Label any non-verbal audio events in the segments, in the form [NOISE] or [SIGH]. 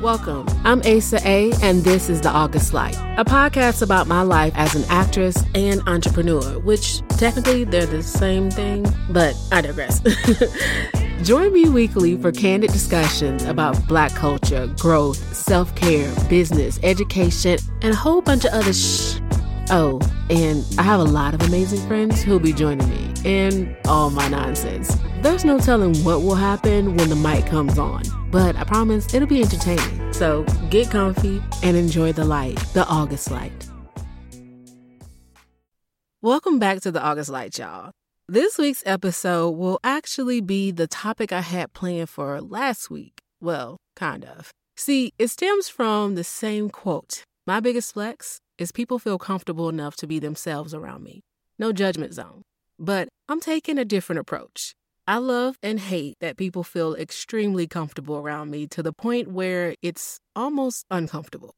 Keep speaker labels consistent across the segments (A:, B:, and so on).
A: Welcome. I'm Asa A, and this is The August Light, a podcast about my life as an actress and entrepreneur, which technically they're the same thing, but I digress. [LAUGHS] Join me weekly for candid discussions about Black culture, growth, self care, business, education, and a whole bunch of other shh. Oh, and I have a lot of amazing friends who'll be joining me in all my nonsense. There's no telling what will happen when the mic comes on, but I promise it'll be entertaining. So get comfy and enjoy the light, the August light. Welcome back to the August Light, y'all. This week's episode will actually be the topic I had planned for last week. Well, kind of. See, it stems from the same quote My biggest flex is people feel comfortable enough to be themselves around me. No judgment zone. But I'm taking a different approach. I love and hate that people feel extremely comfortable around me to the point where it's almost uncomfortable.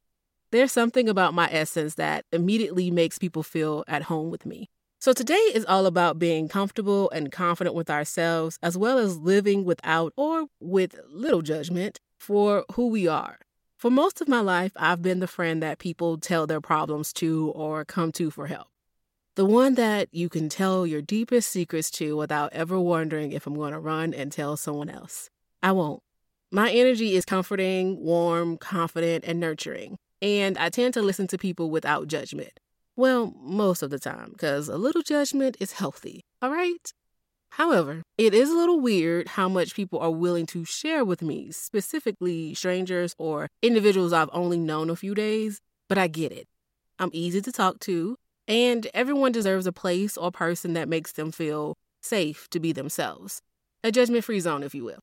A: There's something about my essence that immediately makes people feel at home with me. So today is all about being comfortable and confident with ourselves, as well as living without or with little judgment for who we are. For most of my life, I've been the friend that people tell their problems to or come to for help. The one that you can tell your deepest secrets to without ever wondering if I'm going to run and tell someone else. I won't. My energy is comforting, warm, confident, and nurturing. And I tend to listen to people without judgment. Well, most of the time, because a little judgment is healthy, all right? However, it is a little weird how much people are willing to share with me, specifically strangers or individuals I've only known a few days, but I get it. I'm easy to talk to, and everyone deserves a place or person that makes them feel safe to be themselves. A judgment free zone, if you will.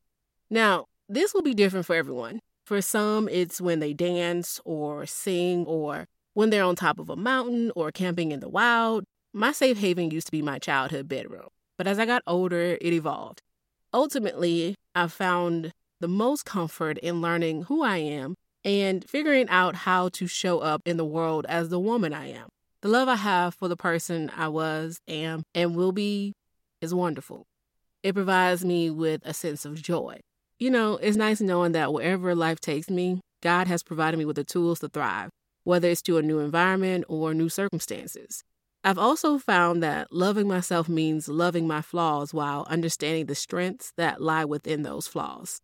A: Now, this will be different for everyone. For some, it's when they dance or sing or when they're on top of a mountain or camping in the wild. My safe haven used to be my childhood bedroom, but as I got older, it evolved. Ultimately, I found the most comfort in learning who I am and figuring out how to show up in the world as the woman I am. The love I have for the person I was, am, and will be is wonderful. It provides me with a sense of joy. You know, it's nice knowing that wherever life takes me, God has provided me with the tools to thrive, whether it's to a new environment or new circumstances. I've also found that loving myself means loving my flaws while understanding the strengths that lie within those flaws.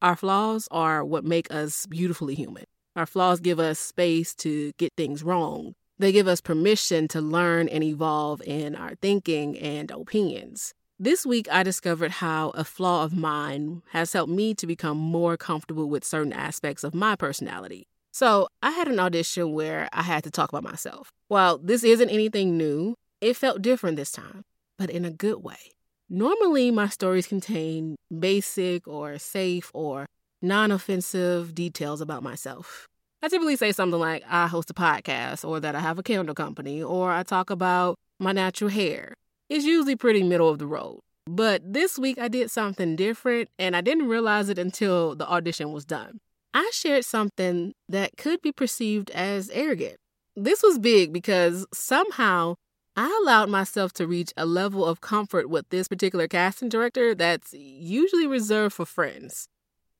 A: Our flaws are what make us beautifully human. Our flaws give us space to get things wrong, they give us permission to learn and evolve in our thinking and opinions. This week, I discovered how a flaw of mine has helped me to become more comfortable with certain aspects of my personality. So, I had an audition where I had to talk about myself. While this isn't anything new, it felt different this time, but in a good way. Normally, my stories contain basic or safe or non offensive details about myself. I typically say something like, I host a podcast, or that I have a candle company, or I talk about my natural hair. It's usually pretty middle of the road. But this week I did something different, and I didn't realize it until the audition was done. I shared something that could be perceived as arrogant. This was big because somehow I allowed myself to reach a level of comfort with this particular casting director that's usually reserved for friends.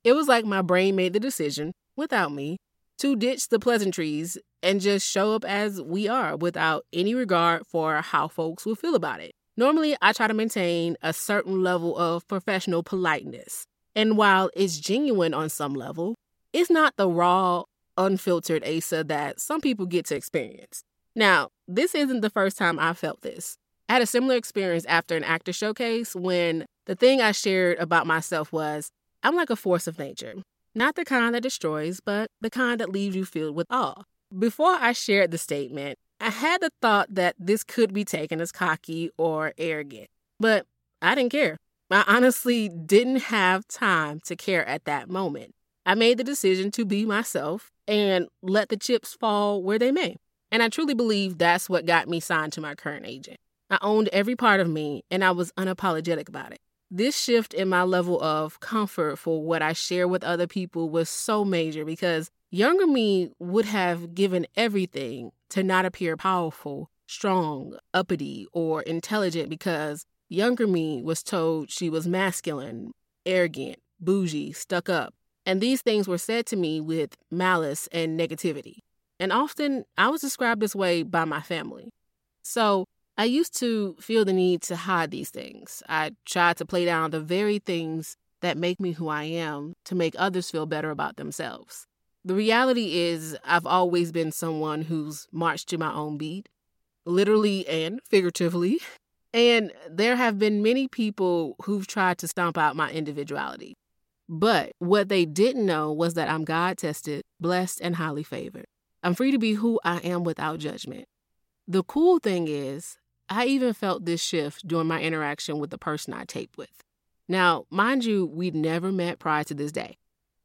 A: It was like my brain made the decision, without me, to ditch the pleasantries and just show up as we are without any regard for how folks will feel about it. Normally, I try to maintain a certain level of professional politeness. And while it's genuine on some level, it's not the raw, unfiltered Asa that some people get to experience. Now, this isn't the first time I felt this. I had a similar experience after an actor showcase when the thing I shared about myself was I'm like a force of nature. Not the kind that destroys, but the kind that leaves you filled with awe. Before I shared the statement, I had the thought that this could be taken as cocky or arrogant, but I didn't care. I honestly didn't have time to care at that moment. I made the decision to be myself and let the chips fall where they may. And I truly believe that's what got me signed to my current agent. I owned every part of me and I was unapologetic about it. This shift in my level of comfort for what I share with other people was so major because younger me would have given everything to not appear powerful, strong, uppity, or intelligent because younger me was told she was masculine, arrogant, bougie, stuck up, And these things were said to me with malice and negativity. And often I was described this way by my family. So I used to feel the need to hide these things. I tried to play down the very things that make me who I am to make others feel better about themselves. The reality is, I've always been someone who's marched to my own beat, literally and figuratively. [LAUGHS] And there have been many people who've tried to stomp out my individuality. But what they didn't know was that I'm God tested, blessed, and highly favored. I'm free to be who I am without judgment. The cool thing is, I even felt this shift during my interaction with the person I taped with. Now, mind you, we'd never met prior to this day.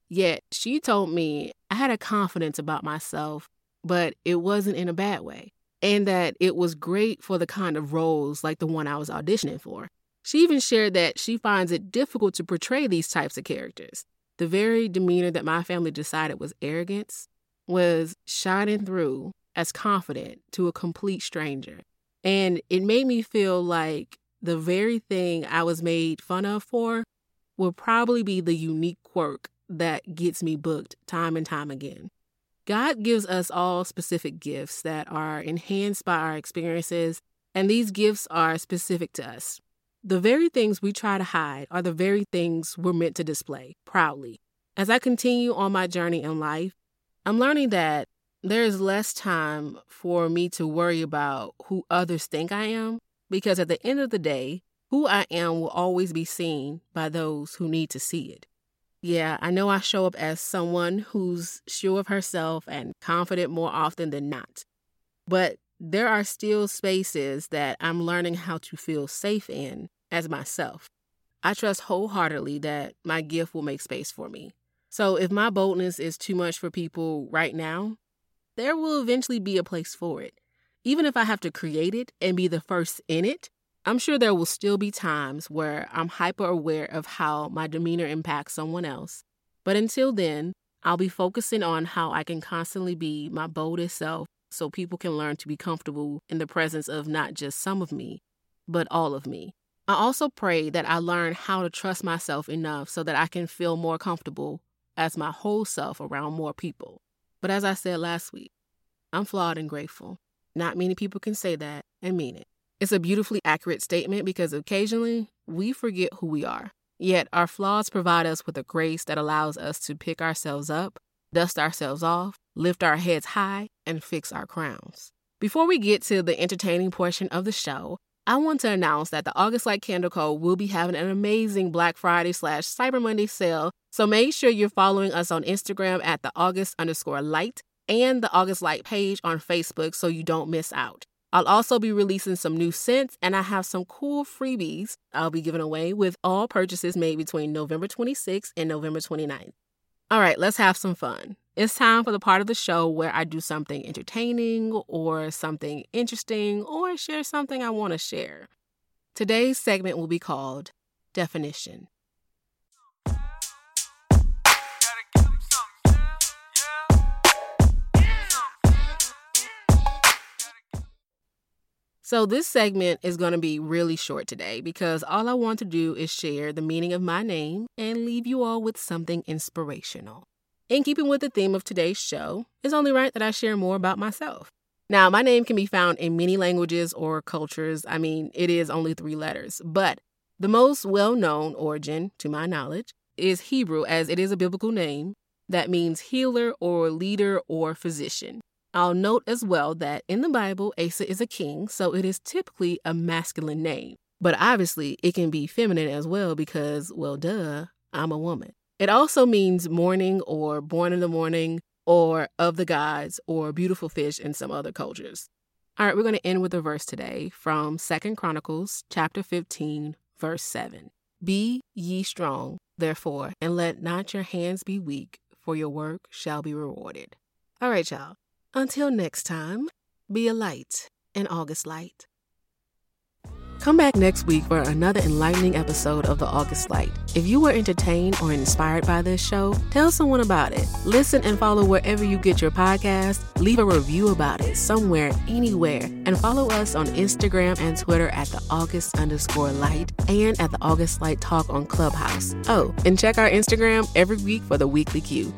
A: Yet, she told me I had a confidence about myself, but it wasn't in a bad way, and that it was great for the kind of roles like the one I was auditioning for. She even shared that she finds it difficult to portray these types of characters. The very demeanor that my family decided was arrogance was shining through as confident to a complete stranger. And it made me feel like the very thing I was made fun of for will probably be the unique quirk that gets me booked time and time again. God gives us all specific gifts that are enhanced by our experiences, and these gifts are specific to us. The very things we try to hide are the very things we're meant to display proudly. As I continue on my journey in life, I'm learning that there is less time for me to worry about who others think I am because at the end of the day, who I am will always be seen by those who need to see it. Yeah, I know I show up as someone who's sure of herself and confident more often than not. But there are still spaces that I'm learning how to feel safe in as myself. I trust wholeheartedly that my gift will make space for me. So if my boldness is too much for people right now, there will eventually be a place for it. Even if I have to create it and be the first in it, I'm sure there will still be times where I'm hyper aware of how my demeanor impacts someone else. But until then, I'll be focusing on how I can constantly be my boldest self so people can learn to be comfortable in the presence of not just some of me, but all of me. I also pray that I learn how to trust myself enough so that I can feel more comfortable as my whole self around more people. But as I said last week, I'm flawed and grateful. Not many people can say that and mean it. It's a beautifully accurate statement because occasionally we forget who we are. Yet our flaws provide us with a grace that allows us to pick ourselves up, dust ourselves off, lift our heads high, and fix our crowns. Before we get to the entertaining portion of the show, I want to announce that the August Light Candle Co. will be having an amazing Black Friday slash Cyber Monday sale. So make sure you're following us on Instagram at the August underscore light and the August Light page on Facebook so you don't miss out. I'll also be releasing some new scents, and I have some cool freebies I'll be giving away with all purchases made between November 26th and November 29th. All right, let's have some fun. It's time for the part of the show where I do something entertaining or something interesting or share something I want to share. Today's segment will be called Definition. So, this segment is going to be really short today because all I want to do is share the meaning of my name and leave you all with something inspirational. In keeping with the theme of today's show, it's only right that I share more about myself. Now, my name can be found in many languages or cultures. I mean, it is only three letters, but the most well known origin, to my knowledge, is Hebrew, as it is a biblical name that means healer or leader or physician. I'll note as well that in the Bible, Asa is a king, so it is typically a masculine name. But obviously, it can be feminine as well because, well, duh, I'm a woman. It also means morning or born in the morning or of the gods or beautiful fish in some other cultures. All right, we're going to end with a verse today from Second Chronicles chapter 15, verse 7. Be ye strong, therefore, and let not your hands be weak, for your work shall be rewarded. All right, y'all. Until next time, be a light, an August light. Come back next week for another enlightening episode of The August Light. If you were entertained or inspired by this show, tell someone about it. Listen and follow wherever you get your podcast. Leave a review about it somewhere, anywhere. And follow us on Instagram and Twitter at the August underscore light and at the August Light Talk on Clubhouse. Oh, and check our Instagram every week for the weekly cue.